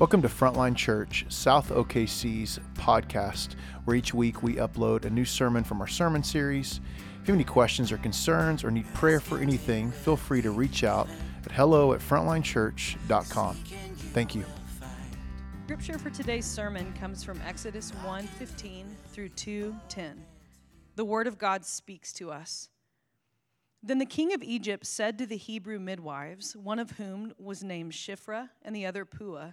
Welcome to Frontline Church, South OKC's podcast, where each week we upload a new sermon from our sermon series. If you have any questions or concerns or need prayer for anything, feel free to reach out at hello at frontlinechurch.com. Thank you. Scripture for today's sermon comes from Exodus 1:15 through 2:10. The word of God speaks to us. Then the king of Egypt said to the Hebrew midwives, one of whom was named Shiphrah and the other Puah,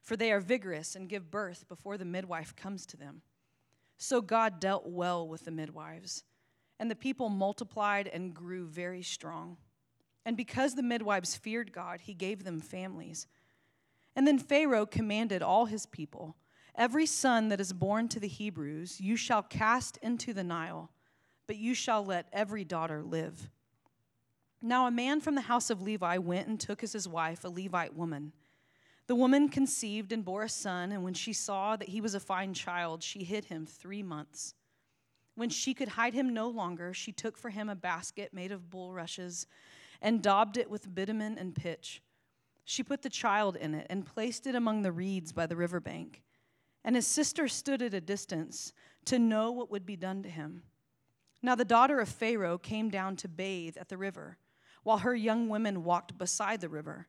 for they are vigorous and give birth before the midwife comes to them. So God dealt well with the midwives, and the people multiplied and grew very strong. And because the midwives feared God, he gave them families. And then Pharaoh commanded all his people Every son that is born to the Hebrews you shall cast into the Nile, but you shall let every daughter live. Now a man from the house of Levi went and took as his wife a Levite woman. The woman conceived and bore a son, and when she saw that he was a fine child, she hid him three months. When she could hide him no longer, she took for him a basket made of bulrushes and daubed it with bitumen and pitch. She put the child in it and placed it among the reeds by the river bank. And his sister stood at a distance to know what would be done to him. Now the daughter of Pharaoh came down to bathe at the river, while her young women walked beside the river.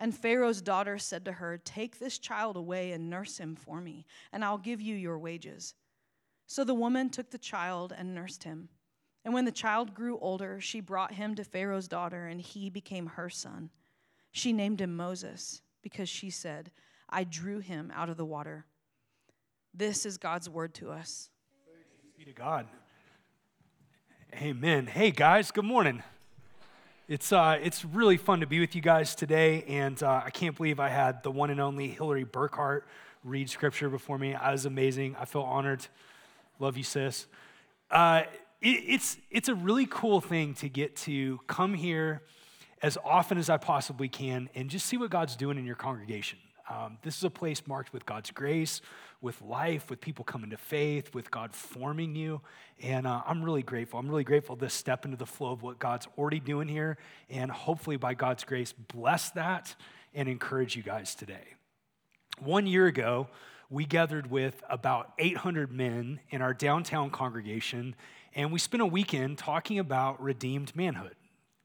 And Pharaoh's daughter said to her, Take this child away and nurse him for me, and I'll give you your wages. So the woman took the child and nursed him. And when the child grew older, she brought him to Pharaoh's daughter, and he became her son. She named him Moses, because she said, I drew him out of the water. This is God's word to us. Be to God. Amen. Hey, guys, good morning. It's, uh, it's really fun to be with you guys today, and uh, I can't believe I had the one and only Hillary Burkhart read scripture before me. I was amazing. I feel honored. Love you, sis. Uh, it, it's, it's a really cool thing to get to come here as often as I possibly can and just see what God's doing in your congregation. Um, this is a place marked with God's grace, with life, with people coming to faith, with God forming you. And uh, I'm really grateful. I'm really grateful to step into the flow of what God's already doing here and hopefully, by God's grace, bless that and encourage you guys today. One year ago, we gathered with about 800 men in our downtown congregation, and we spent a weekend talking about redeemed manhood.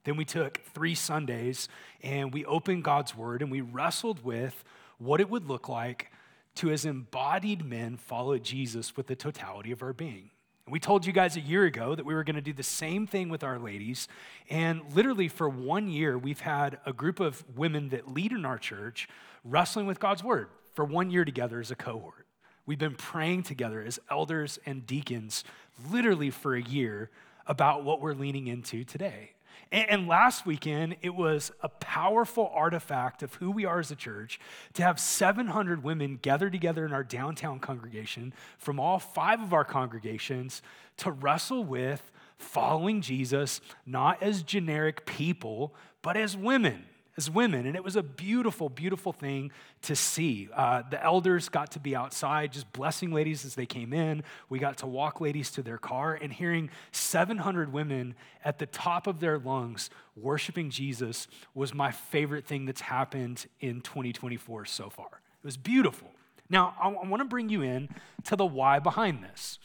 Then we took three Sundays and we opened God's Word and we wrestled with what it would look like to, as embodied men, follow Jesus with the totality of our being. And we told you guys a year ago that we were going to do the same thing with our ladies. And literally, for one year, we've had a group of women that lead in our church wrestling with God's word for one year together as a cohort. We've been praying together as elders and deacons literally for a year about what we're leaning into today. And, last weekend, it was a powerful artifact of who we are as a church to have 700 women gather together in our downtown congregation from all five of our congregations to wrestle with following Jesus, not as generic people, but as women as women. And it was a beautiful, beautiful thing to see. Uh, the elders got to be outside just blessing ladies as they came in. We got to walk ladies to their car and hearing 700 women at the top of their lungs worshiping Jesus was my favorite thing that's happened in 2024 so far. It was beautiful. Now, I, I want to bring you in to the why behind this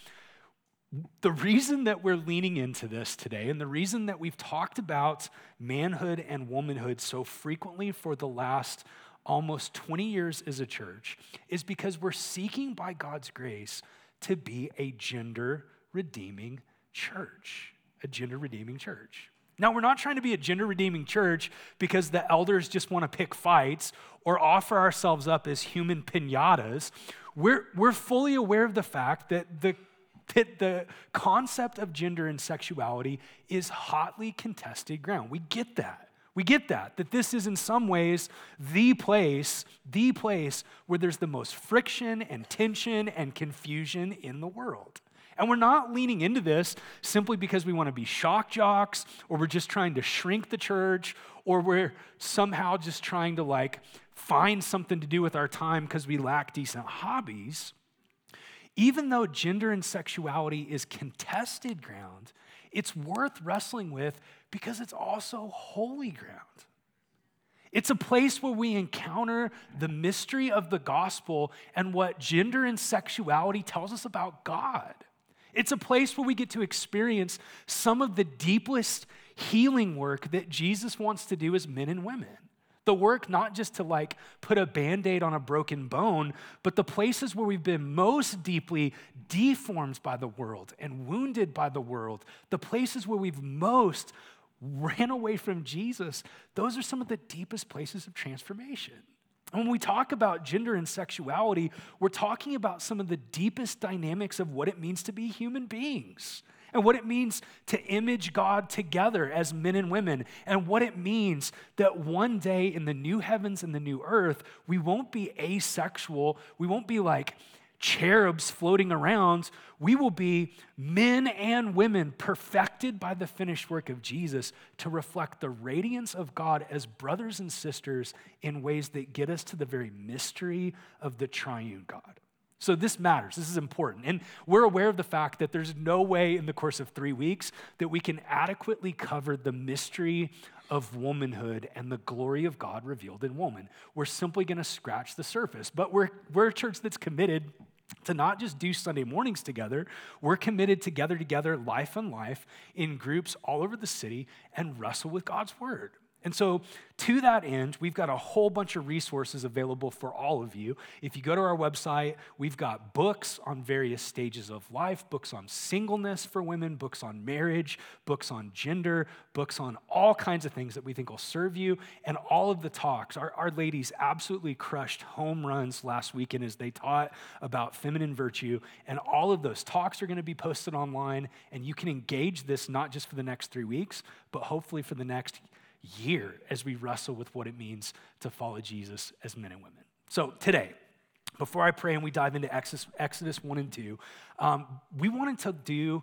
the reason that we're leaning into this today, and the reason that we've talked about manhood and womanhood so frequently for the last almost 20 years as a church is because we're seeking by God's grace to be a gender redeeming church. A gender redeeming church. Now, we're not trying to be a gender redeeming church because the elders just want to pick fights or offer ourselves up as human pinatas. We're, we're fully aware of the fact that the, that the concept of gender and sexuality is hotly contested ground. We get that. We get that, that this is in some ways the place, the place where there's the most friction and tension and confusion in the world. And we're not leaning into this simply because we want to be shock jocks or we're just trying to shrink the church or we're somehow just trying to like find something to do with our time because we lack decent hobbies. Even though gender and sexuality is contested ground, it's worth wrestling with because it's also holy ground. It's a place where we encounter the mystery of the gospel and what gender and sexuality tells us about God. It's a place where we get to experience some of the deepest healing work that Jesus wants to do as men and women. The work not just to like put a band aid on a broken bone, but the places where we've been most deeply deformed by the world and wounded by the world, the places where we've most ran away from Jesus, those are some of the deepest places of transformation. When we talk about gender and sexuality, we're talking about some of the deepest dynamics of what it means to be human beings and what it means to image God together as men and women, and what it means that one day in the new heavens and the new earth, we won't be asexual. We won't be like cherubs floating around. We will be men and women perfected by the finished work of Jesus to reflect the radiance of God as brothers and sisters in ways that get us to the very mystery of the triune God. So, this matters. This is important. And we're aware of the fact that there's no way in the course of three weeks that we can adequately cover the mystery of womanhood and the glory of God revealed in woman. We're simply going to scratch the surface. But we're, we're a church that's committed to not just do Sunday mornings together, we're committed together together, life and life, in groups all over the city and wrestle with God's word. And so, to that end, we've got a whole bunch of resources available for all of you. If you go to our website, we've got books on various stages of life, books on singleness for women, books on marriage, books on gender, books on all kinds of things that we think will serve you. And all of the talks, our, our ladies absolutely crushed home runs last weekend as they taught about feminine virtue. And all of those talks are going to be posted online. And you can engage this not just for the next three weeks, but hopefully for the next year as we wrestle with what it means to follow Jesus as men and women. So today, before I pray and we dive into Exodus, Exodus 1 and 2, um, we wanted to do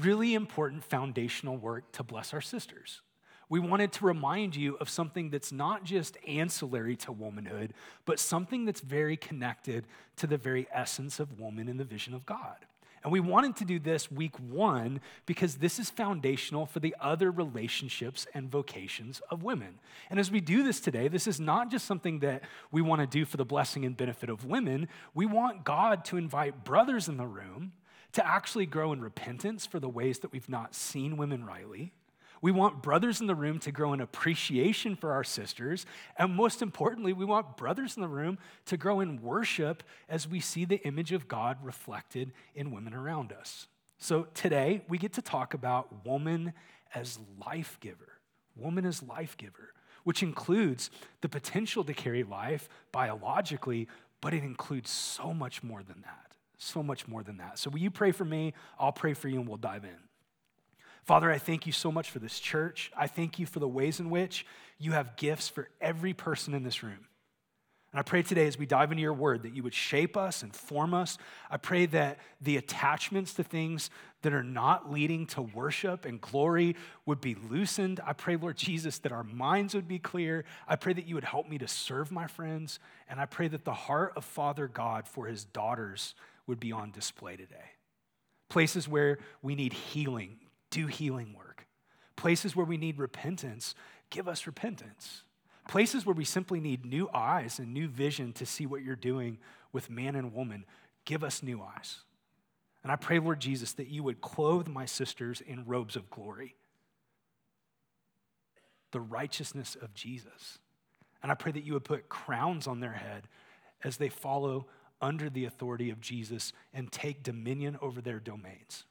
really important foundational work to bless our sisters. We wanted to remind you of something that's not just ancillary to womanhood, but something that's very connected to the very essence of woman in the vision of God. And we wanted to do this week one because this is foundational for the other relationships and vocations of women. And as we do this today, this is not just something that we want to do for the blessing and benefit of women. We want God to invite brothers in the room to actually grow in repentance for the ways that we've not seen women rightly we want brothers in the room to grow in appreciation for our sisters. And most importantly, we want brothers in the room to grow in worship as we see the image of God reflected in women around us. So today, we get to talk about woman as life giver. Woman as life giver, which includes the potential to carry life biologically, but it includes so much more than that. So much more than that. So, will you pray for me? I'll pray for you, and we'll dive in. Father, I thank you so much for this church. I thank you for the ways in which you have gifts for every person in this room. And I pray today as we dive into your word that you would shape us and form us. I pray that the attachments to things that are not leading to worship and glory would be loosened. I pray, Lord Jesus, that our minds would be clear. I pray that you would help me to serve my friends. And I pray that the heart of Father God for his daughters would be on display today. Places where we need healing, do healing work. Places where we need repentance, give us repentance. Places where we simply need new eyes and new vision to see what you're doing with man and woman, give us new eyes. And I pray, Lord Jesus, that you would clothe my sisters in robes of glory, the righteousness of Jesus. And I pray that you would put crowns on their head as they follow under the authority of Jesus and take dominion over their domains.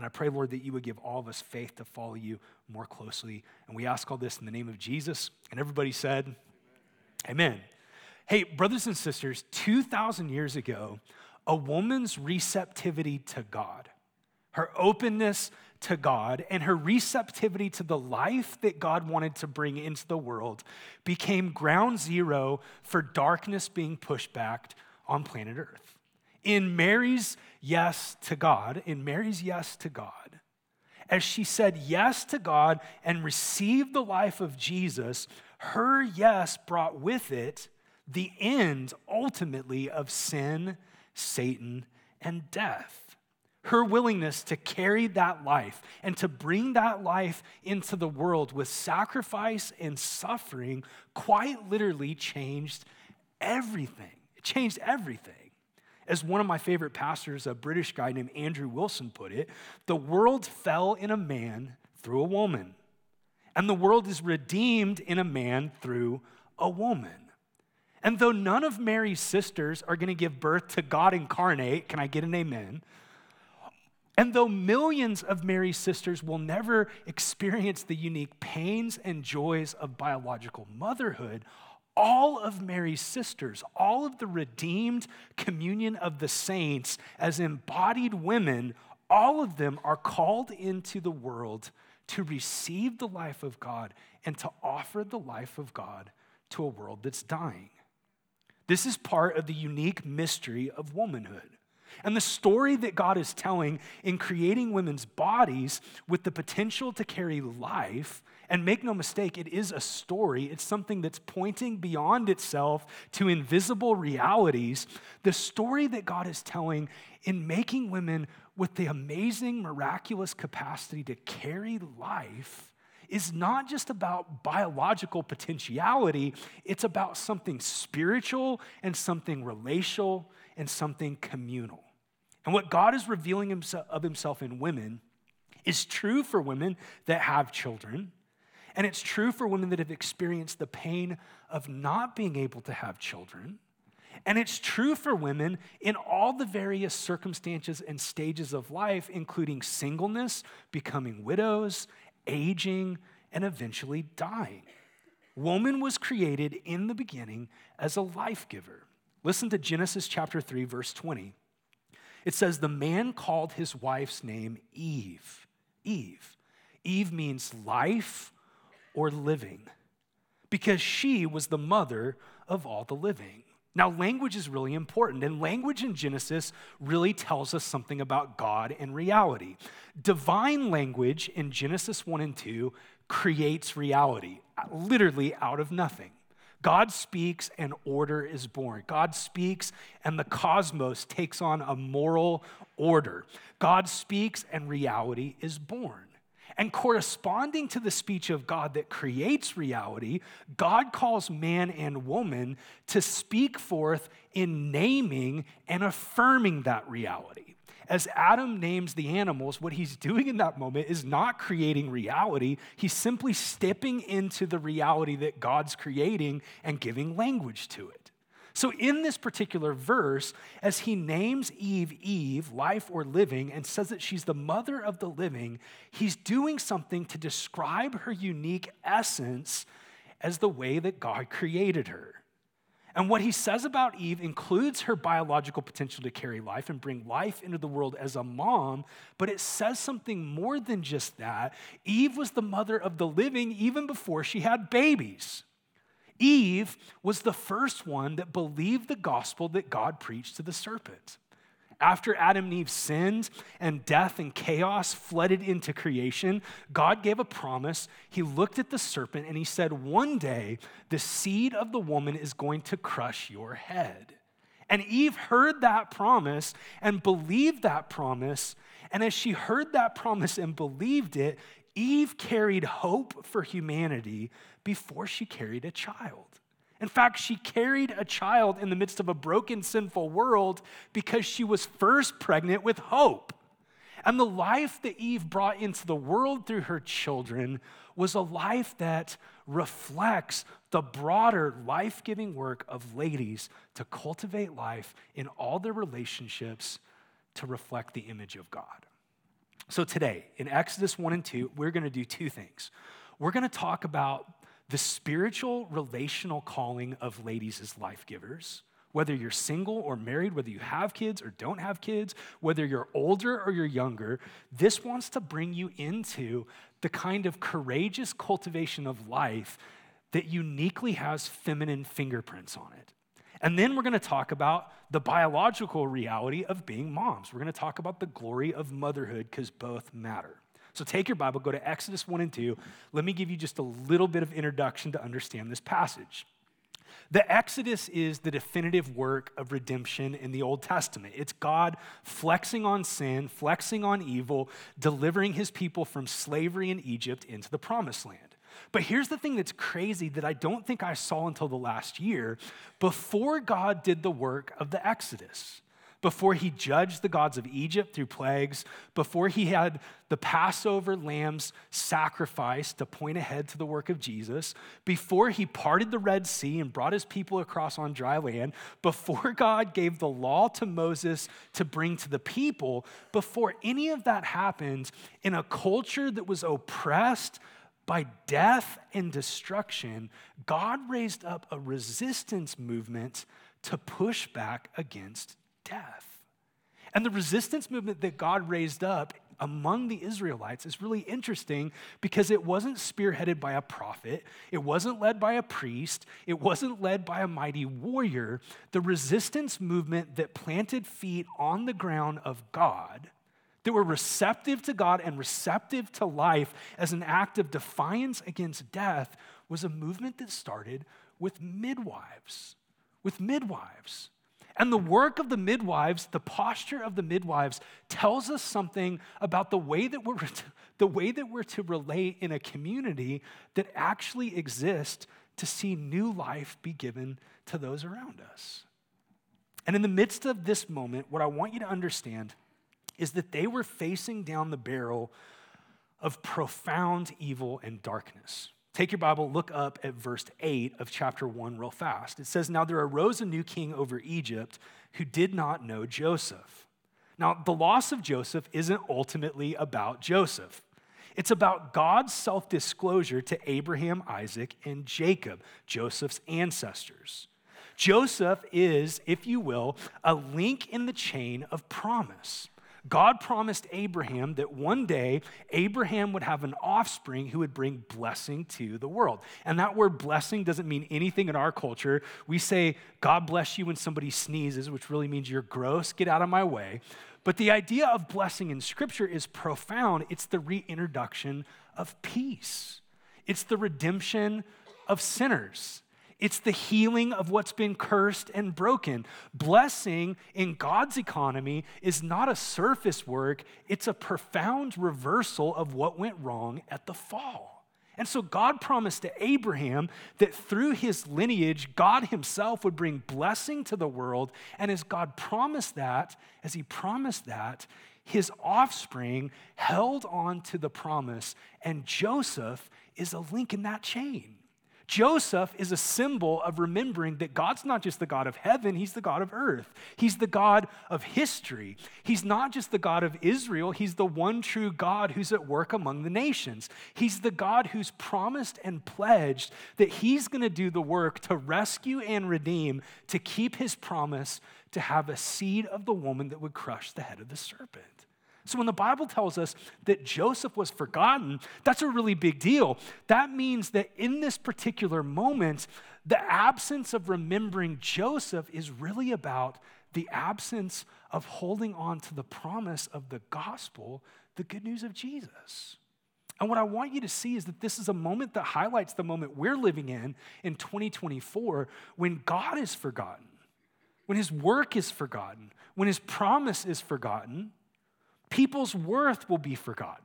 And I pray, Lord, that you would give all of us faith to follow you more closely. And we ask all this in the name of Jesus. And everybody said, Amen. Amen. Hey, brothers and sisters, 2,000 years ago, a woman's receptivity to God, her openness to God, and her receptivity to the life that God wanted to bring into the world became ground zero for darkness being pushed back on planet Earth. In Mary's yes to God, in Mary's yes to God, as she said yes to God and received the life of Jesus, her yes brought with it the end, ultimately, of sin, Satan, and death. Her willingness to carry that life and to bring that life into the world with sacrifice and suffering quite literally changed everything. It changed everything. As one of my favorite pastors, a British guy named Andrew Wilson, put it, the world fell in a man through a woman, and the world is redeemed in a man through a woman. And though none of Mary's sisters are going to give birth to God incarnate, can I get an amen? And though millions of Mary's sisters will never experience the unique pains and joys of biological motherhood, all of Mary's sisters, all of the redeemed communion of the saints as embodied women, all of them are called into the world to receive the life of God and to offer the life of God to a world that's dying. This is part of the unique mystery of womanhood. And the story that God is telling in creating women's bodies with the potential to carry life, and make no mistake, it is a story. It's something that's pointing beyond itself to invisible realities. The story that God is telling in making women with the amazing, miraculous capacity to carry life is not just about biological potentiality, it's about something spiritual and something relational and something communal. And what God is revealing of himself in women is true for women that have children, and it's true for women that have experienced the pain of not being able to have children. And it's true for women in all the various circumstances and stages of life, including singleness, becoming widows, aging, and eventually dying. Woman was created in the beginning as a life giver. Listen to Genesis chapter 3, verse 20. It says, The man called his wife's name Eve. Eve. Eve means life or living because she was the mother of all the living. Now, language is really important, and language in Genesis really tells us something about God and reality. Divine language in Genesis 1 and 2 creates reality, literally out of nothing. God speaks and order is born. God speaks and the cosmos takes on a moral order. God speaks and reality is born. And corresponding to the speech of God that creates reality, God calls man and woman to speak forth in naming and affirming that reality. As Adam names the animals, what he's doing in that moment is not creating reality. He's simply stepping into the reality that God's creating and giving language to it. So, in this particular verse, as he names Eve Eve, life or living, and says that she's the mother of the living, he's doing something to describe her unique essence as the way that God created her. And what he says about Eve includes her biological potential to carry life and bring life into the world as a mom, but it says something more than just that. Eve was the mother of the living even before she had babies. Eve was the first one that believed the gospel that God preached to the serpent. After Adam and Eve sinned and death and chaos flooded into creation, God gave a promise. He looked at the serpent and he said, One day the seed of the woman is going to crush your head. And Eve heard that promise and believed that promise. And as she heard that promise and believed it, Eve carried hope for humanity before she carried a child. In fact, she carried a child in the midst of a broken, sinful world because she was first pregnant with hope. And the life that Eve brought into the world through her children was a life that reflects the broader life giving work of ladies to cultivate life in all their relationships to reflect the image of God. So, today, in Exodus 1 and 2, we're going to do two things. We're going to talk about the spiritual relational calling of ladies as life givers whether you're single or married, whether you have kids or don't have kids, whether you're older or you're younger, this wants to bring you into the kind of courageous cultivation of life that uniquely has feminine fingerprints on it. And then we're going to talk about the biological reality of being moms. We're going to talk about the glory of motherhood because both matter. So take your Bible, go to Exodus 1 and 2. Let me give you just a little bit of introduction to understand this passage. The Exodus is the definitive work of redemption in the Old Testament. It's God flexing on sin, flexing on evil, delivering his people from slavery in Egypt into the promised land. But here's the thing that's crazy that I don't think I saw until the last year. Before God did the work of the Exodus, before he judged the gods of Egypt through plagues, before he had the Passover lambs sacrificed to point ahead to the work of Jesus, before he parted the Red Sea and brought his people across on dry land, before God gave the law to Moses to bring to the people, before any of that happened, in a culture that was oppressed, by death and destruction, God raised up a resistance movement to push back against death. And the resistance movement that God raised up among the Israelites is really interesting because it wasn't spearheaded by a prophet, it wasn't led by a priest, it wasn't led by a mighty warrior. The resistance movement that planted feet on the ground of God, that were receptive to God and receptive to life as an act of defiance against death, was a movement that started with midwives. With midwives. And the work of the midwives, the posture of the midwives, tells us something about the way that we're the way that we're to relate in a community that actually exists to see new life be given to those around us. And in the midst of this moment, what I want you to understand is that they were facing down the barrel of profound evil and darkness. Take your Bible, look up at verse 8 of chapter 1 real fast. It says, Now there arose a new king over Egypt who did not know Joseph. Now, the loss of Joseph isn't ultimately about Joseph. It's about God's self disclosure to Abraham, Isaac, and Jacob, Joseph's ancestors. Joseph is, if you will, a link in the chain of promise. God promised Abraham that one day Abraham would have an offspring who would bring blessing to the world. And that word blessing doesn't mean anything in our culture. We say, God bless you when somebody sneezes, which really means you're gross, get out of my way. But the idea of blessing in Scripture is profound. It's the reintroduction of peace, it's the redemption of sinners. It's the healing of what's been cursed and broken. Blessing in God's economy is not a surface work, it's a profound reversal of what went wrong at the fall. And so God promised to Abraham that through his lineage, God himself would bring blessing to the world. And as God promised that, as he promised that, his offspring held on to the promise, and Joseph is a link in that chain. Joseph is a symbol of remembering that God's not just the God of heaven, he's the God of earth. He's the God of history. He's not just the God of Israel, he's the one true God who's at work among the nations. He's the God who's promised and pledged that he's going to do the work to rescue and redeem, to keep his promise to have a seed of the woman that would crush the head of the serpent. So when the Bible tells us that Joseph was forgotten, that's a really big deal. That means that in this particular moment, the absence of remembering Joseph is really about the absence of holding on to the promise of the gospel, the good news of Jesus. And what I want you to see is that this is a moment that highlights the moment we're living in in 2024 when God is forgotten, when his work is forgotten, when his promise is forgotten people's worth will be forgotten.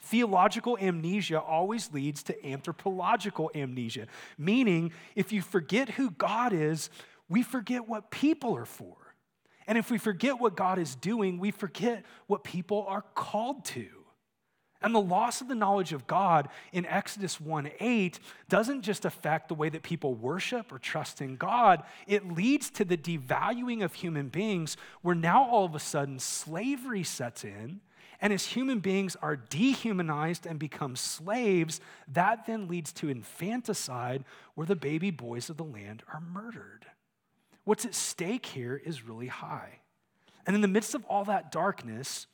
Theological amnesia always leads to anthropological amnesia, meaning if you forget who God is, we forget what people are for. And if we forget what God is doing, we forget what people are called to. And the loss of the knowledge of God in Exodus 1 8 doesn't just affect the way that people worship or trust in God, it leads to the devaluing of human beings, where now all of a sudden slavery sets in. And as human beings are dehumanized and become slaves, that then leads to infanticide, where the baby boys of the land are murdered. What's at stake here is really high. And in the midst of all that darkness,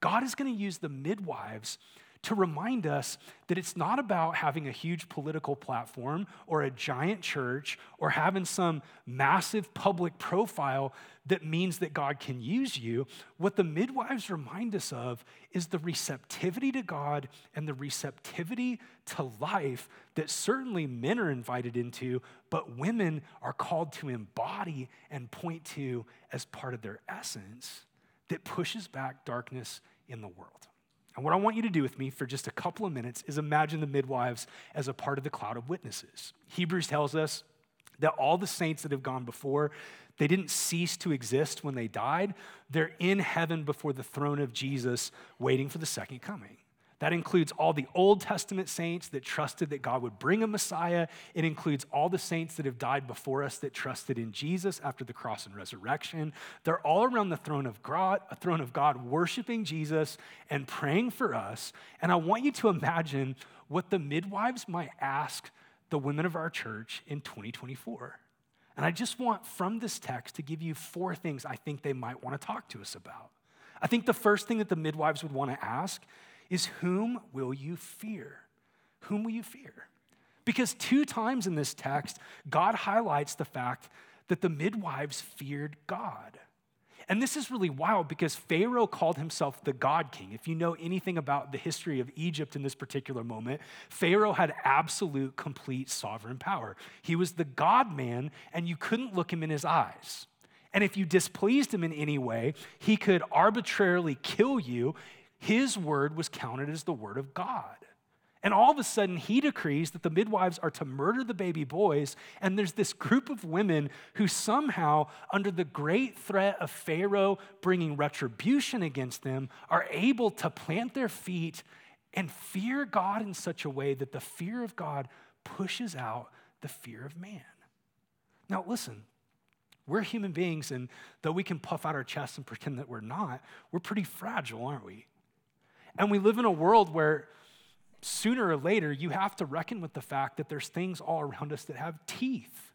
God is going to use the midwives to remind us that it's not about having a huge political platform or a giant church or having some massive public profile that means that God can use you. What the midwives remind us of is the receptivity to God and the receptivity to life that certainly men are invited into, but women are called to embody and point to as part of their essence that pushes back darkness in the world. And what I want you to do with me for just a couple of minutes is imagine the midwives as a part of the cloud of witnesses. Hebrews tells us that all the saints that have gone before, they didn't cease to exist when they died. They're in heaven before the throne of Jesus, waiting for the second coming. That includes all the Old Testament saints that trusted that God would bring a Messiah. It includes all the saints that have died before us that trusted in Jesus after the cross and resurrection. They're all around the throne of God, a throne of God, worshiping Jesus and praying for us. And I want you to imagine what the midwives might ask the women of our church in 2024. And I just want from this text to give you four things I think they might want to talk to us about. I think the first thing that the midwives would want to ask is whom will you fear? Whom will you fear? Because two times in this text, God highlights the fact that the midwives feared God. And this is really wild because Pharaoh called himself the God King. If you know anything about the history of Egypt in this particular moment, Pharaoh had absolute, complete sovereign power. He was the God man, and you couldn't look him in his eyes. And if you displeased him in any way, he could arbitrarily kill you his word was counted as the word of God. And all of a sudden, he decrees that the midwives are to murder the baby boys. And there's this group of women who somehow, under the great threat of Pharaoh bringing retribution against them, are able to plant their feet and fear God in such a way that the fear of God pushes out the fear of man. Now, listen, we're human beings, and though we can puff out our chests and pretend that we're not, we're pretty fragile, aren't we? And we live in a world where sooner or later you have to reckon with the fact that there's things all around us that have teeth.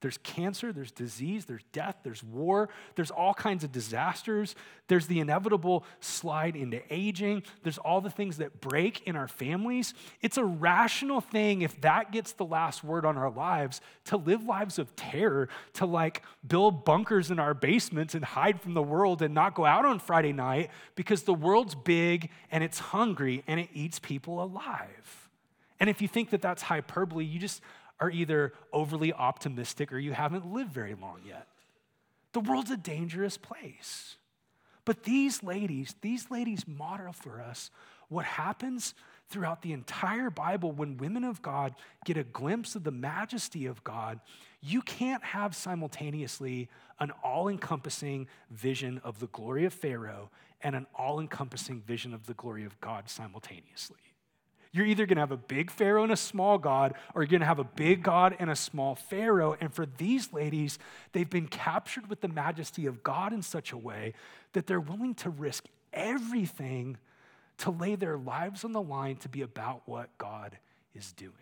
There's cancer, there's disease, there's death, there's war, there's all kinds of disasters. There's the inevitable slide into aging. There's all the things that break in our families. It's a rational thing if that gets the last word on our lives to live lives of terror, to like build bunkers in our basements and hide from the world and not go out on Friday night because the world's big and it's hungry and it eats people alive. And if you think that that's hyperbole, you just are either overly optimistic or you haven't lived very long yet. The world's a dangerous place. But these ladies, these ladies model for us what happens throughout the entire Bible when women of God get a glimpse of the majesty of God. You can't have simultaneously an all encompassing vision of the glory of Pharaoh and an all encompassing vision of the glory of God simultaneously. You're either going to have a big Pharaoh and a small God, or you're going to have a big God and a small Pharaoh. And for these ladies, they've been captured with the majesty of God in such a way that they're willing to risk everything to lay their lives on the line to be about what God is doing.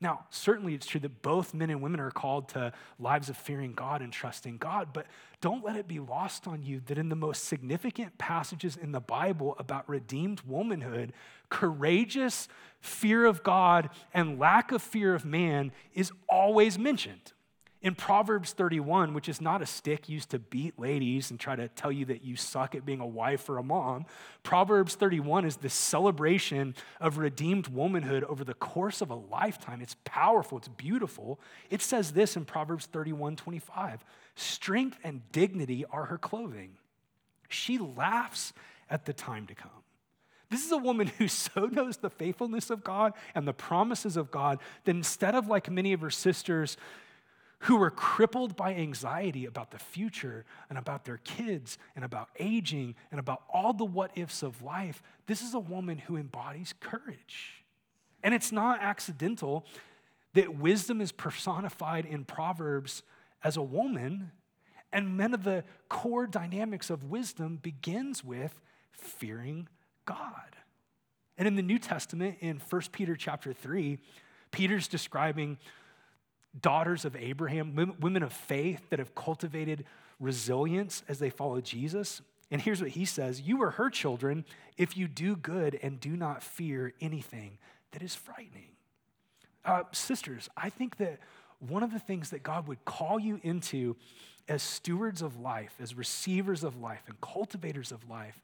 Now, certainly it's true that both men and women are called to lives of fearing God and trusting God, but don't let it be lost on you that in the most significant passages in the Bible about redeemed womanhood, courageous fear of God and lack of fear of man is always mentioned. In Proverbs 31, which is not a stick used to beat ladies and try to tell you that you suck at being a wife or a mom, Proverbs 31 is the celebration of redeemed womanhood over the course of a lifetime. It's powerful, it's beautiful. It says this in Proverbs 31 25 Strength and dignity are her clothing. She laughs at the time to come. This is a woman who so knows the faithfulness of God and the promises of God that instead of like many of her sisters, who were crippled by anxiety about the future and about their kids and about aging and about all the what ifs of life. This is a woman who embodies courage. And it's not accidental that wisdom is personified in Proverbs as a woman. And one of the core dynamics of wisdom begins with fearing God. And in the New Testament, in 1 Peter chapter 3, Peter's describing daughters of Abraham, women of faith that have cultivated resilience as they follow Jesus. And here's what he says You are her children if you do good and do not fear anything that is frightening. Uh, sisters, I think that one of the things that God would call you into as stewards of life, as receivers of life, and cultivators of life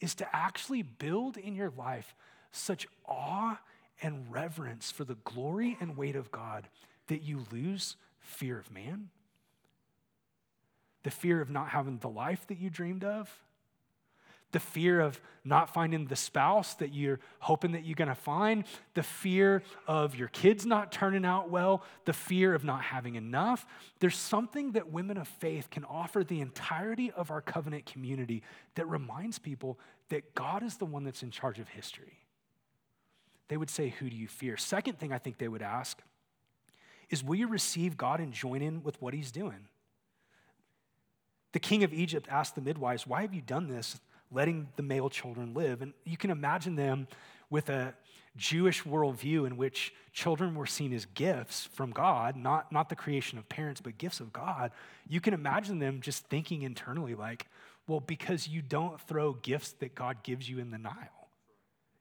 is to actually build in your life such awe and reverence for the glory and weight of God that you lose fear of man, the fear of not having the life that you dreamed of, the fear of not finding the spouse that you're hoping that you're going to find, the fear of your kids not turning out well, the fear of not having enough. There's something that women of faith can offer the entirety of our covenant community that reminds people that God is the one that's in charge of history. They would say, Who do you fear? Second thing I think they would ask is, Will you receive God and join in with what he's doing? The king of Egypt asked the midwives, Why have you done this? letting the male children live. And you can imagine them with a Jewish worldview in which children were seen as gifts from God, not, not the creation of parents, but gifts of God. You can imagine them just thinking internally, like, well, because you don't throw gifts that God gives you in the Nile.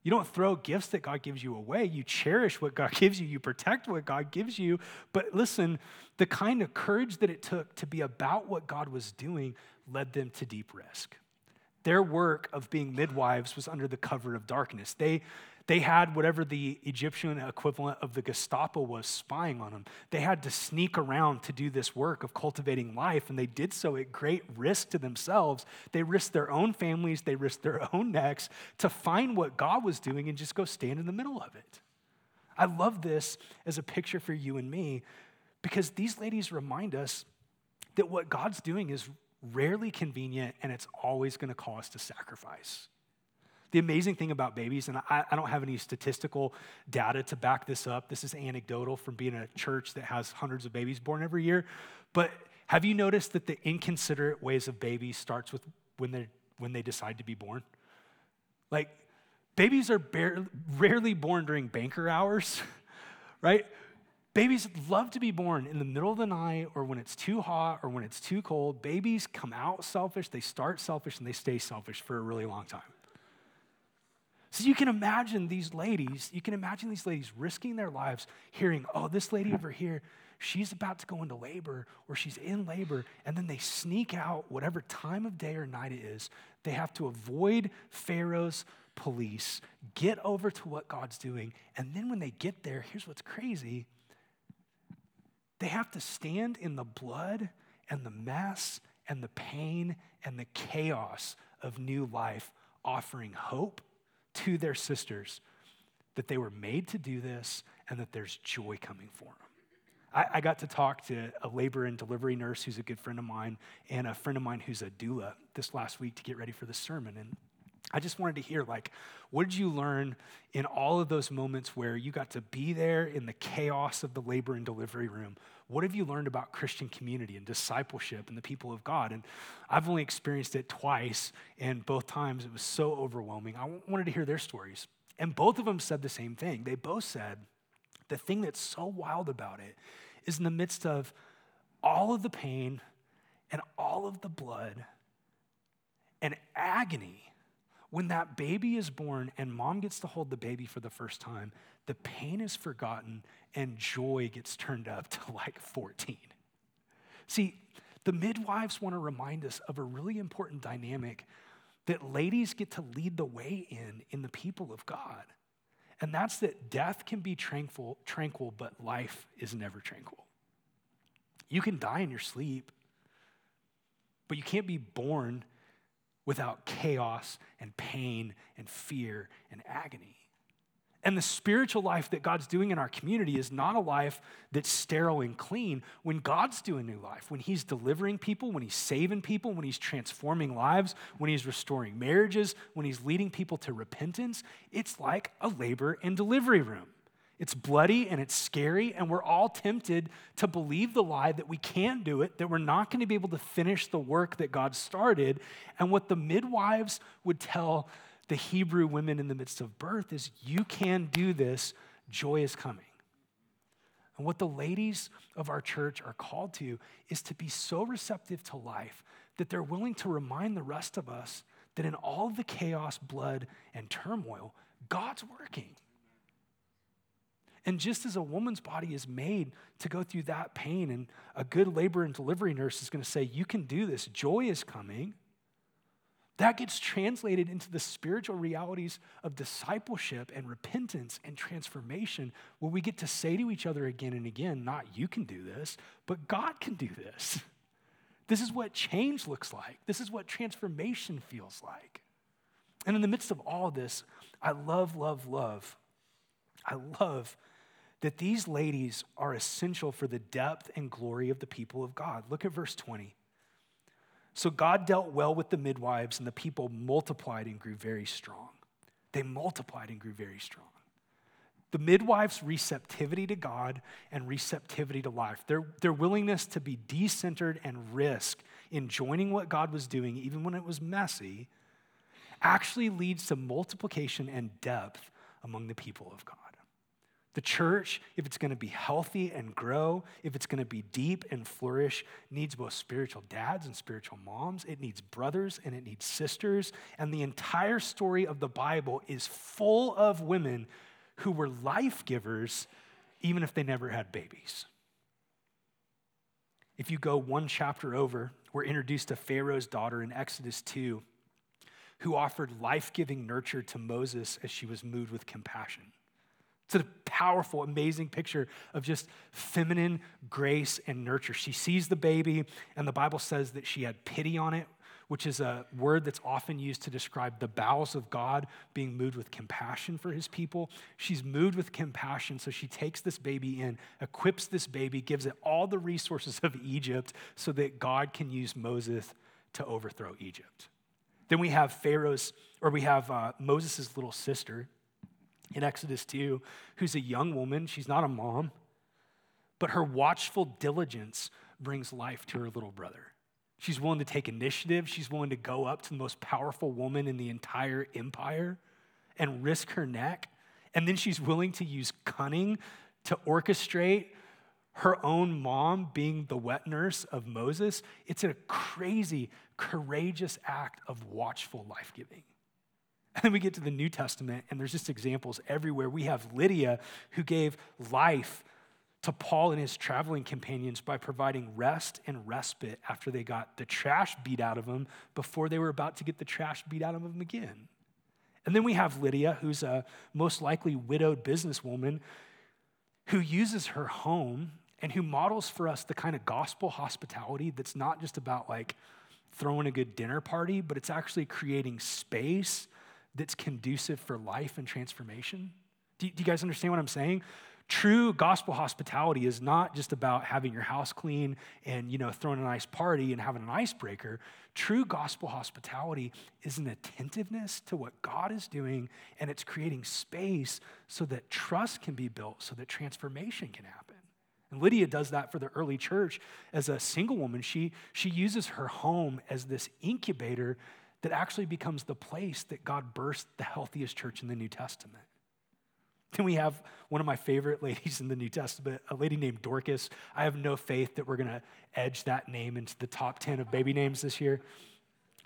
You don't throw gifts that God gives you away. You cherish what God gives you. You protect what God gives you. But listen, the kind of courage that it took to be about what God was doing led them to deep risk. Their work of being midwives was under the cover of darkness. They, they had whatever the Egyptian equivalent of the Gestapo was spying on them. They had to sneak around to do this work of cultivating life, and they did so at great risk to themselves. They risked their own families, they risked their own necks to find what God was doing and just go stand in the middle of it. I love this as a picture for you and me because these ladies remind us that what God's doing is rarely convenient, and it's always going to call us to sacrifice. The amazing thing about babies, and I, I, don't have any statistical data to back this up, this is anecdotal from being a church that has hundreds of babies born every year. But have you noticed that the inconsiderate ways of babies starts with when, they when they decide to be born? Like, babies are bare, rarely born during banker hours, right? Babies love to be born in the middle of the night or when it's too hot or when it's too cold. Babies come out selfish, they start selfish, and they stay selfish for a really long time. So you can imagine these ladies, you can imagine these ladies risking their lives hearing, oh, this lady over here, she's about to go into labor or she's in labor, and then they sneak out whatever time of day or night it is. They have to avoid Pharaoh's police, get over to what God's doing, and then when they get there, here's what's crazy they have to stand in the blood and the mess and the pain and the chaos of new life, offering hope to their sisters that they were made to do this and that there's joy coming for them. I, I, got to talk to a labor and delivery nurse who's a good friend of mine and a friend of mine who's a doula this last week to get ready for the sermon. And I just wanted to hear, like, what did you learn in all of those moments where you got to be there in the chaos of the labor and delivery room? What have you learned about Christian community and discipleship and the people of God? And I've only experienced it twice, and both times it was so overwhelming. I wanted to hear their stories. And both of them said the same thing. They both said the thing that's so wild about it is in the midst of all of the pain and all of the blood and agony when that baby is born and mom gets to hold the baby for the first time, the pain is forgotten and joy gets turned up to like 14. See, the midwives want to remind us of a really important dynamic that ladies get to lead the way in in the people of God. And that's that death can be tranquil, tranquil, but life is never tranquil. You can die in your sleep, but you can't be born without chaos and pain and fear and agony. And the spiritual life that God's doing in our community is not a life that's sterile and clean. When God's doing new life, when He's delivering people, when He's saving people, when He's transforming lives, when He's restoring marriages, when He's leading people to repentance, it's like a labor and delivery room. It's bloody and it's scary, and we're all tempted to believe the lie that we can't do it, that we're not going to be able to finish the work that God started. And what the midwives would tell the Hebrew women in the midst of birth is you can do this, joy is coming. And what the ladies of our church are called to is to be so receptive to life that they're willing to remind the rest of us that in all the chaos, blood, and turmoil, God's working. And just as a woman's body is made to go through that pain, and a good labor and delivery nurse is going to say, You can do this, joy is coming. That gets translated into the spiritual realities of discipleship and repentance and transformation, where we get to say to each other again and again, not you can do this, but God can do this. This is what change looks like. This is what transformation feels like. And in the midst of all of this, I love, love, love. I love that these ladies are essential for the depth and glory of the people of God. Look at verse 20. So God dealt well with the midwives, and the people multiplied and grew very strong. They multiplied and grew very strong. The midwives' receptivity to God and receptivity to life, their, their willingness to be decentered and risk in joining what God was doing, even when it was messy, actually leads to multiplication and depth among the people of God. The church, if it's going to be healthy and grow, if it's going to be deep and flourish, needs both spiritual dads and spiritual moms. It needs brothers and it needs sisters. And the entire story of the Bible is full of women who were life givers, even if they never had babies. If you go one chapter over, we're introduced to Pharaoh's daughter in Exodus 2, who offered life giving nurture to Moses as she was moved with compassion. It's a powerful, amazing picture of just feminine grace and nurture. She sees the baby, and the Bible says that she had pity on it, which is a word that's often used to describe the bowels of God being moved with compassion for his people. She's moved with compassion, so she takes this baby in, equips this baby, gives it all the resources of Egypt so that God can use Moses to overthrow Egypt. Then we have Pharaoh's, or we have uh, Moses' little sister in Exodus 2, who's a young woman. She's not a mom, but her watchful diligence brings life to her little brother. She's willing to take initiative. She's willing to go up to the most powerful woman in the entire empire and risk her neck. And then she's willing to use cunning to orchestrate her own mom being the wet nurse of Moses. It's a crazy, courageous act of watchful life giving. And then we get to the New Testament, and there's just examples everywhere. We have Lydia, who gave life to Paul and his traveling companions by providing rest and respite after they got the trash beat out of them before they were about to get the trash beat out of them again. And then we have Lydia, who's a most likely widowed businesswoman who uses her home and who models for us the kind of gospel hospitality that's not just about like throwing a good dinner party, but it's actually creating space that's conducive for life and transformation? Do, do you guys understand what I'm saying? True gospel hospitality is not just about having your house clean and you know throwing a nice party and having an icebreaker. True gospel hospitality is an attentiveness to what God is doing and it's creating space so that trust can be built, so that transformation can happen. And Lydia does that for the early church as a single woman. She, she uses her home as this incubator that actually becomes the place that God birthed the healthiest church in the New Testament. Then we have one of my favorite ladies in the New Testament, a lady named Dorcas. I have no faith that we're going to edge that name into the top 10 of baby names this year.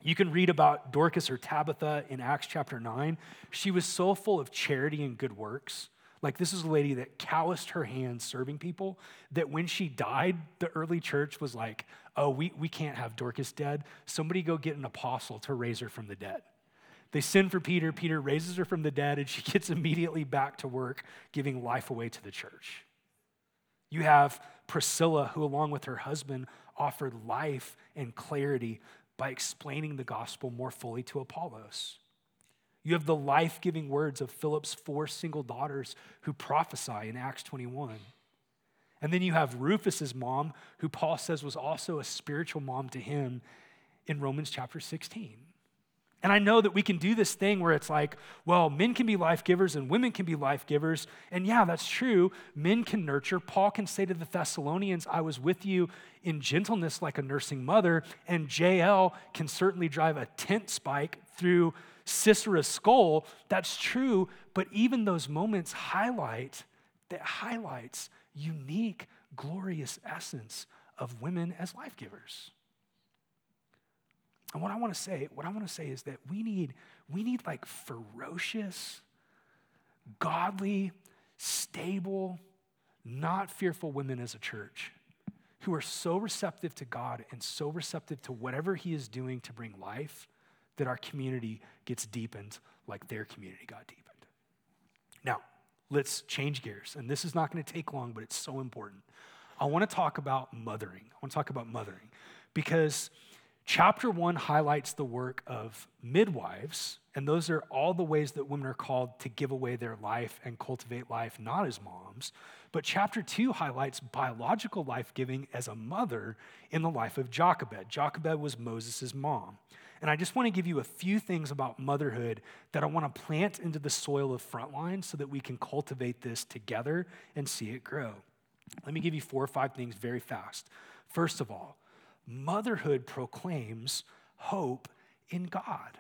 You can read about Dorcas or Tabitha in Acts chapter 9. She was so full of charity and good works like, this is a lady that calloused her hands serving people, that when she died, the early church was like, oh, we, we can't have Dorcas dead. Somebody go get an apostle to raise her from the dead. They send for Peter. Peter raises her from the dead, and she gets immediately back to work, giving life away to the church. You have Priscilla, who, along with her husband, offered life and clarity by explaining the gospel more fully to Apollos. You have the life giving words of Philip's four single daughters who prophesy in Acts 21. And then you have Rufus's mom, who Paul says was also a spiritual mom to him in Romans chapter 16. And I know that we can do this thing where it's like, well, men can be life givers and women can be life givers. And yeah, that's true. Men can nurture. Paul can say to the Thessalonians, I was with you in gentleness like a nursing mother. And Jael can certainly drive a tent spike through Sisera's skull. That's true. But even those moments highlight that highlights unique, glorious essence of women as life givers. And what I want to say, what I want to say is that we need, we need like ferocious, godly, stable, not fearful women as a church who are so receptive to God and so receptive to whatever He is doing to bring life that our community gets deepened like their community got deepened. Now, let's change gears. And this is not going to take long, but it's so important. I want to talk about mothering. I want to talk about mothering because chapter one highlights the work of midwives, and those are all the ways that women are called to give away their life and cultivate life, not as moms. But chapter two highlights biological life giving as a mother in the life of Jochebed. Jochebed was Moses' mom. And I just want to give you a few things about motherhood that I want to plant into the soil of Frontline so that we can cultivate this together and see it grow. Let me give you four or five things very fast. First of all, motherhood proclaims hope in God.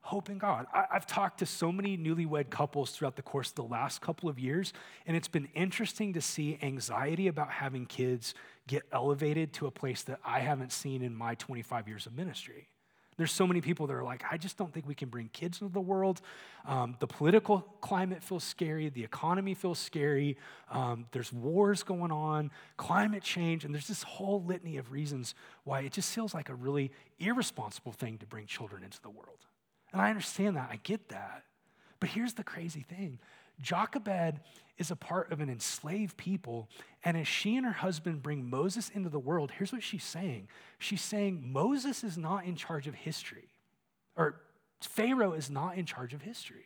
Hope in God. I, have talked to so many newlywed couples throughout the course of the last couple of years, and it's been interesting to see anxiety about having kids get elevated to a place that I haven't seen in my 25 years of ministry. There's so many people that are like, I just don't think we can bring kids into the world. Um, the political climate feels scary. The economy feels scary. Um, there's wars going on, climate change, and there's this whole litany of reasons why it just feels like a really irresponsible thing to bring children into the world. And I understand that. I get that. But here's the crazy thing Jochebed is a part of an enslaved people. And as she and her husband bring Moses into the world, here's what she's saying She's saying Moses is not in charge of history, or Pharaoh is not in charge of history.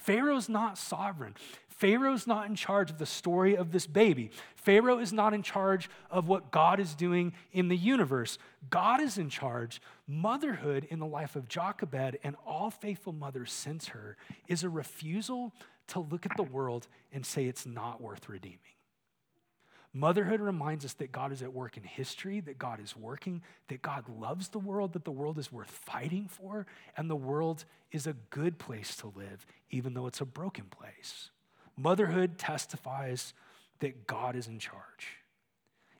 Pharaoh's not sovereign. Pharaoh's not in charge of the story of this baby. Pharaoh is not in charge of what God is doing in the universe. God is in charge. Motherhood in the life of Jochebed and all faithful mothers since her is a refusal to look at the world and say it's not worth redeeming. Motherhood reminds us that God is at work in history, that God is working, that God loves the world, that the world is worth fighting for, and the world is a good place to live, even though it's a broken place. Motherhood testifies that God is in charge.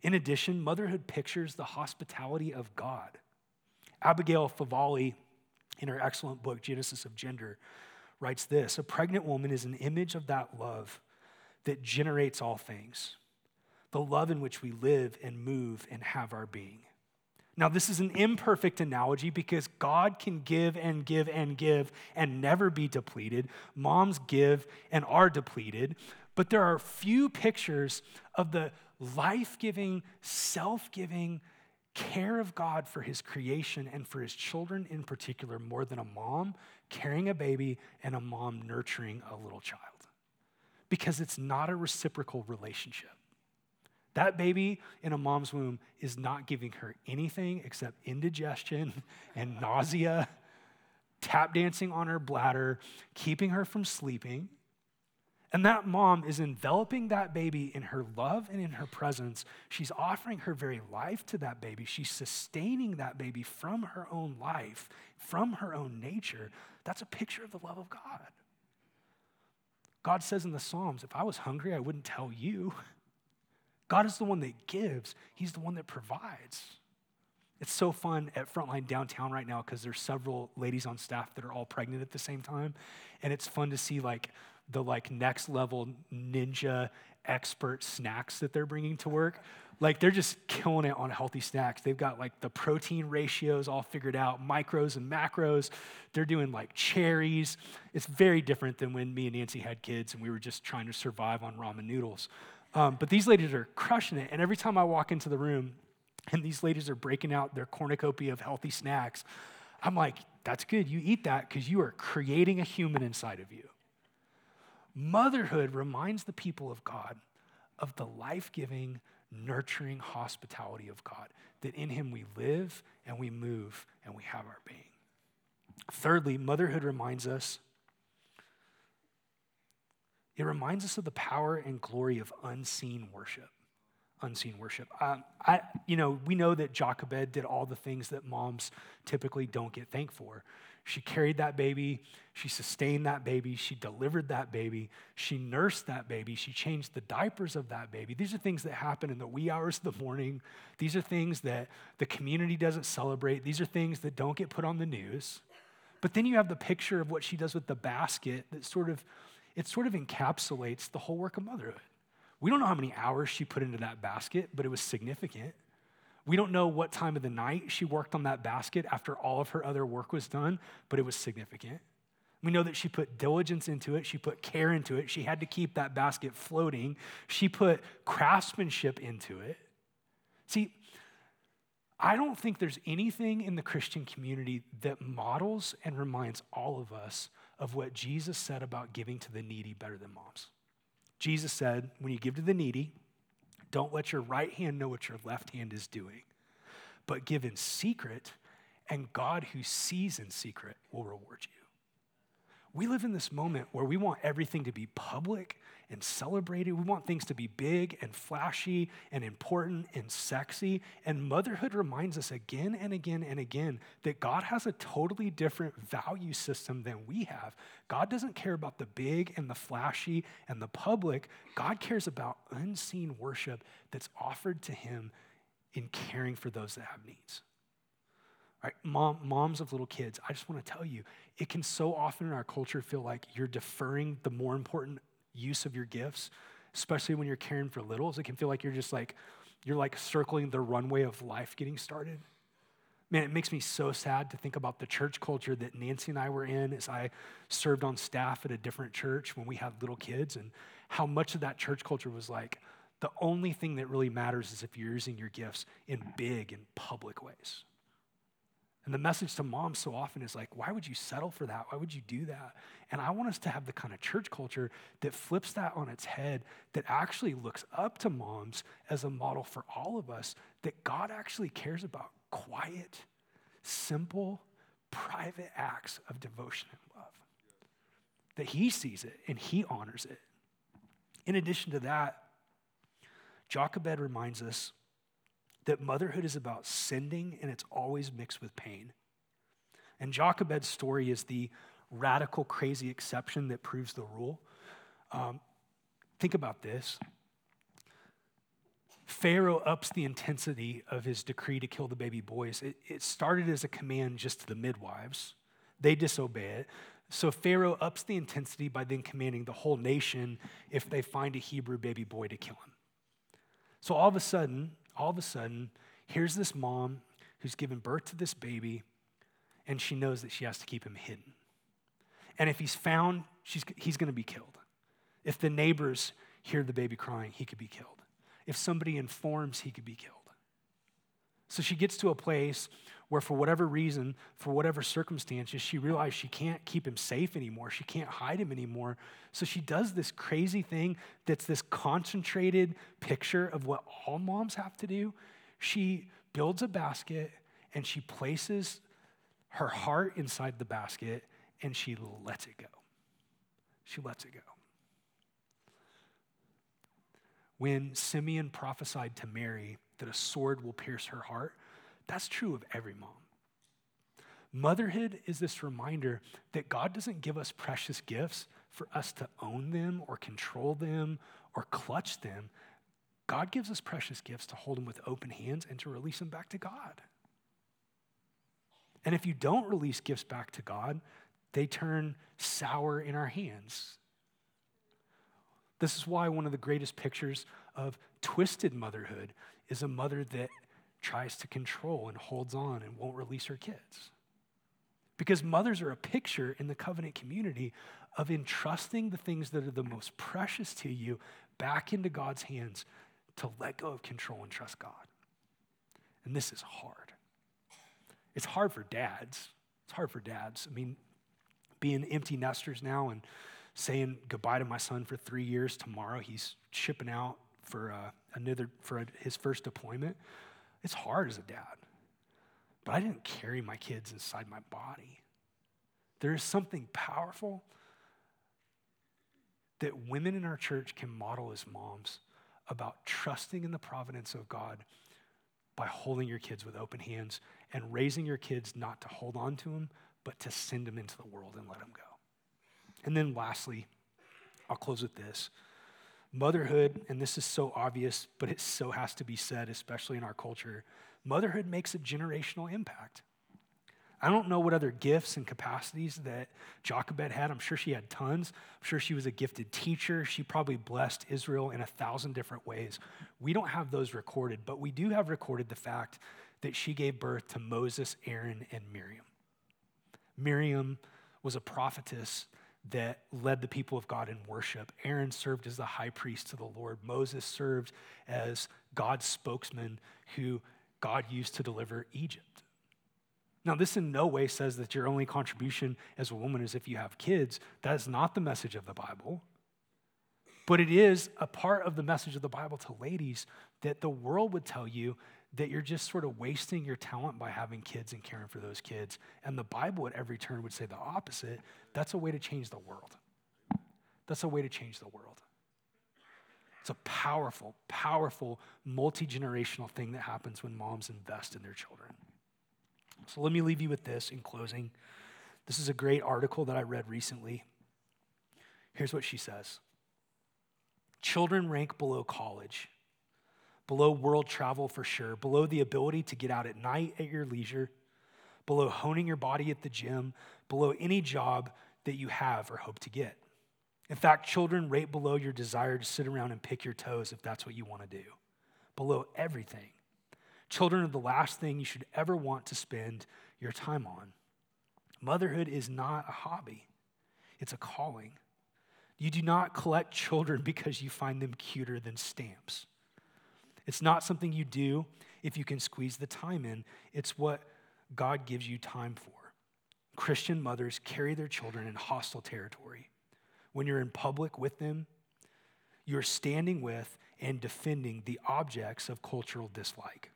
In addition, motherhood pictures the hospitality of God. Abigail Favale, in her excellent book, Genesis of Gender, writes this A pregnant woman is an image of that love that generates all things, the love in which we live and move and have our being. Now, this is an imperfect analogy because God can give and give and give and never be depleted. Moms give and are depleted. But there are few pictures of the life giving, self giving, care of God for his creation and for his children in particular more than a mom carrying a baby and a mom nurturing a little child. Because it's not a reciprocal relationship. That baby in a mom's womb is not giving her anything except indigestion and nausea, tap dancing on her bladder, keeping her from sleeping. And that mom is enveloping that baby in her love and in her presence. She's offering her very life to that baby. She's sustaining that baby from her own life, from her own nature. That's a picture of the love of God. God says in the Psalms, if I was hungry, I wouldn't tell you. God is the one that gives, He's the one that provides. It's so fun at Frontline downtown right now because there's several ladies on staff that are all pregnant at the same time. And it's fun to see like the like next level ninja expert snacks that they're bringing to work. Like they're just killing it on healthy snacks. They've got like the protein ratios all figured out, micros and macros. They're doing like cherries. It's very different than when me and Nancy had kids and we were just trying to survive on ramen noodles. Um, but these ladies are crushing it. And every time I walk into the room and these ladies are breaking out their cornucopia of healthy snacks, I'm like, that's good. You eat that because you are creating a human inside of you. Motherhood reminds the people of God of the life giving, nurturing hospitality of God, that in Him we live and we move and we have our being. Thirdly, motherhood reminds us. It reminds us of the power and glory of unseen worship unseen worship. Um, I, you know, we know that Jochebed did all the things that moms typically don't get thanked for. She carried that baby, she sustained that baby, she delivered that baby, she nursed that baby, she changed the diapers of that baby. These are things that happen in the wee hours of the morning. These are things that the community doesn't celebrate. These are things that don't get put on the news. But then you have the picture of what she does with the basket that sort of it sort of encapsulates the whole work of motherhood. We don't know how many hours she put into that basket, but it was significant. We don't know what time of the night she worked on that basket after all of her other work was done, but it was significant. We know that she put diligence into it, she put care into it, she had to keep that basket floating, she put craftsmanship into it. See, I don't think there's anything in the Christian community that models and reminds all of us of what Jesus said about giving to the needy better than moms. Jesus said, when you give to the needy, don't let your right hand know what your left hand is doing, but give in secret, and God who sees in secret will reward you. We live in this moment where we want everything to be public and celebrated. We want things to be big and flashy and important and sexy. And motherhood reminds us again and again and again that God has a totally different value system than we have. God doesn't care about the big and the flashy and the public. God cares about unseen worship that's offered to Him in caring for those that have needs. Right? Mom, moms of little kids, I just want to tell you, it can so often in our culture feel like you're deferring the more important use of your gifts, especially when you're caring for littles. It can feel like you're just like, you're like circling the runway of life getting started. Man, it makes me so sad to think about the church culture that Nancy and I were in as I served on staff at a different church when we had little kids, and how much of that church culture was like, the only thing that really matters is if you're using your gifts in big and public ways. And the message to moms so often is like, why would you settle for that? Why would you do that? And I want us to have the kind of church culture that flips that on its head, that actually looks up to moms as a model for all of us, that God actually cares about quiet, simple, private acts of devotion and love. That He sees it and He honors it. In addition to that, Jochebed reminds us that motherhood is about sending and it's always mixed with pain. And Jochebed's story is the radical, crazy exception that proves the rule. Um, think about this Pharaoh ups the intensity of his decree to kill the baby boys. It, it started as a command just to the midwives, they disobey it. So Pharaoh ups the intensity by then commanding the whole nation if they find a Hebrew baby boy to kill him. So all of a sudden, all of a sudden, here's this mom who's given birth to this baby, and she knows that she has to keep him hidden. And if he's found, she's, he's going to be killed. If the neighbors hear the baby crying, he could be killed. If somebody informs, he could be killed. So she gets to a place where, for whatever reason, for whatever circumstances, she realizes she can't keep him safe anymore. She can't hide him anymore. So she does this crazy thing that's this concentrated picture of what all moms have to do. She builds a basket and she places her heart inside the basket and she lets it go. She lets it go. When Simeon prophesied to Mary that a sword will pierce her heart, that's true of every mom. Motherhood is this reminder that God doesn't give us precious gifts for us to own them or control them or clutch them. God gives us precious gifts to hold them with open hands and to release them back to God. And if you don't release gifts back to God, they turn sour in our hands. This is why one of the greatest pictures of twisted motherhood is a mother that tries to control and holds on and won't release her kids. Because mothers are a picture in the covenant community of entrusting the things that are the most precious to you back into God's hands to let go of control and trust God. And this is hard. It's hard for dads. It's hard for dads. I mean, being empty nesters now and saying goodbye to my son for three years. Tomorrow he's shipping out for uh, another for a, his first deployment. It's hard as a dad, but I didn't carry my kids inside my body. There is something powerful that women in our church can model as moms about trusting in the providence of God by holding your kids with open hands and raising your kids not to hold on to them, but to send them into the world and let them go. And then lastly, I'll close with this. Motherhood, and this is so obvious, but it so has to be said, especially in our culture, motherhood makes a generational impact. I don't know what other gifts and capacities that Jochebed had. I'm sure she had tons. I'm sure she was a gifted teacher. She probably blessed Israel in a thousand different ways. We don't have those recorded, but we do have recorded the fact that she gave birth to Moses, Aaron, and Miriam. Miriam was a prophetess that led the people of God in worship. Aaron served as the high priest to the Lord. Moses served as God's spokesman who God used to deliver Egypt. Now, this in no way says that your only contribution as a woman is if you have kids. That is not the message of the Bible. But it is a part of the message of the Bible to ladies that the world would tell you that you're just sort of wasting your talent by having kids and caring for those kids. And the Bible at every turn would say the opposite. That's a way to change the world. That's a way to change the world. It's a powerful, powerful, multi generational thing that happens when moms invest in their children. So let me leave you with this in closing. This is a great article that I read recently. Here's what she says Children rank below college below world travel for sure, below the ability to get out at night at your leisure, below honing your body at the gym, below any job that you have or hope to get. In fact, children rate below your desire to sit around and pick your toes if that's what you want to do, below everything. Children are the last thing you should ever want to spend your time on. Motherhood is not a hobby, it's a calling. You do not collect children because you find them cuter than stamps. It's not something you do if you can squeeze the time in, it's what God gives you time for. Christian mothers carry their children in hostile territory. When you're in public with them, you're standing with and defending the objects of cultural dislike.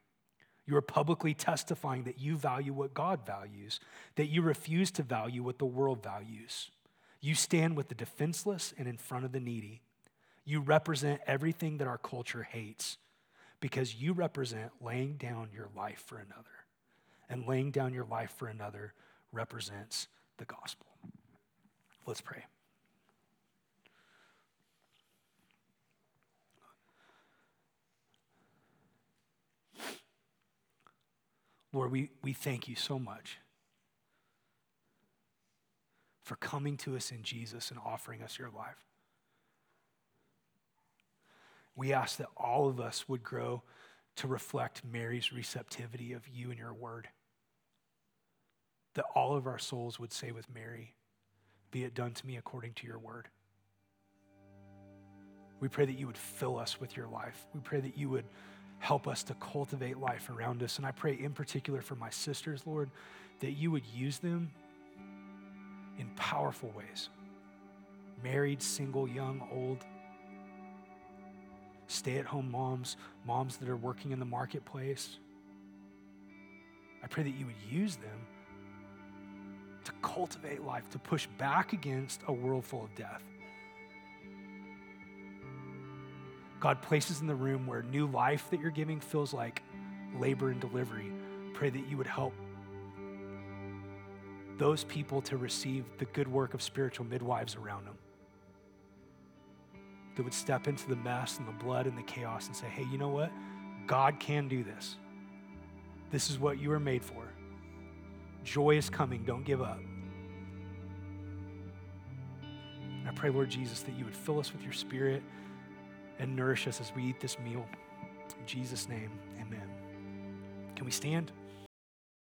You are publicly testifying that you value what God values, that you refuse to value what the world values. You stand with the defenseless and in front of the needy. You represent everything that our culture hates because you represent laying down your life for another. And laying down your life for another represents the gospel. Let's pray. Lord, we, we thank you so much for coming to us in Jesus and offering us your life we ask that all of us would grow to reflect Mary's receptivity of you and your word. That all of our souls would say with Mary, Be it done to me according to your word. We pray that you would fill us with your life. We pray that you would help us to cultivate life around us. And I pray in particular for my sisters, Lord, that you would use them in powerful ways. Married, single, young, old stay at home moms, moms that are working in the marketplace. I pray that you would use them to cultivate life, to push back against a world full of death. God places in the room where new life that you're giving feels like labor and delivery. Pray that you would help those people to receive the good work of spiritual midwives around them that would step into the mess and the blood and the chaos and say, hey, you know what? God can do this. This is what you were made for. Joy is coming. Don't give up. And I pray, Lord Jesus, that you would fill us with your spirit and nourish us as we eat this meal. In Jesus' name, amen. Can we stand?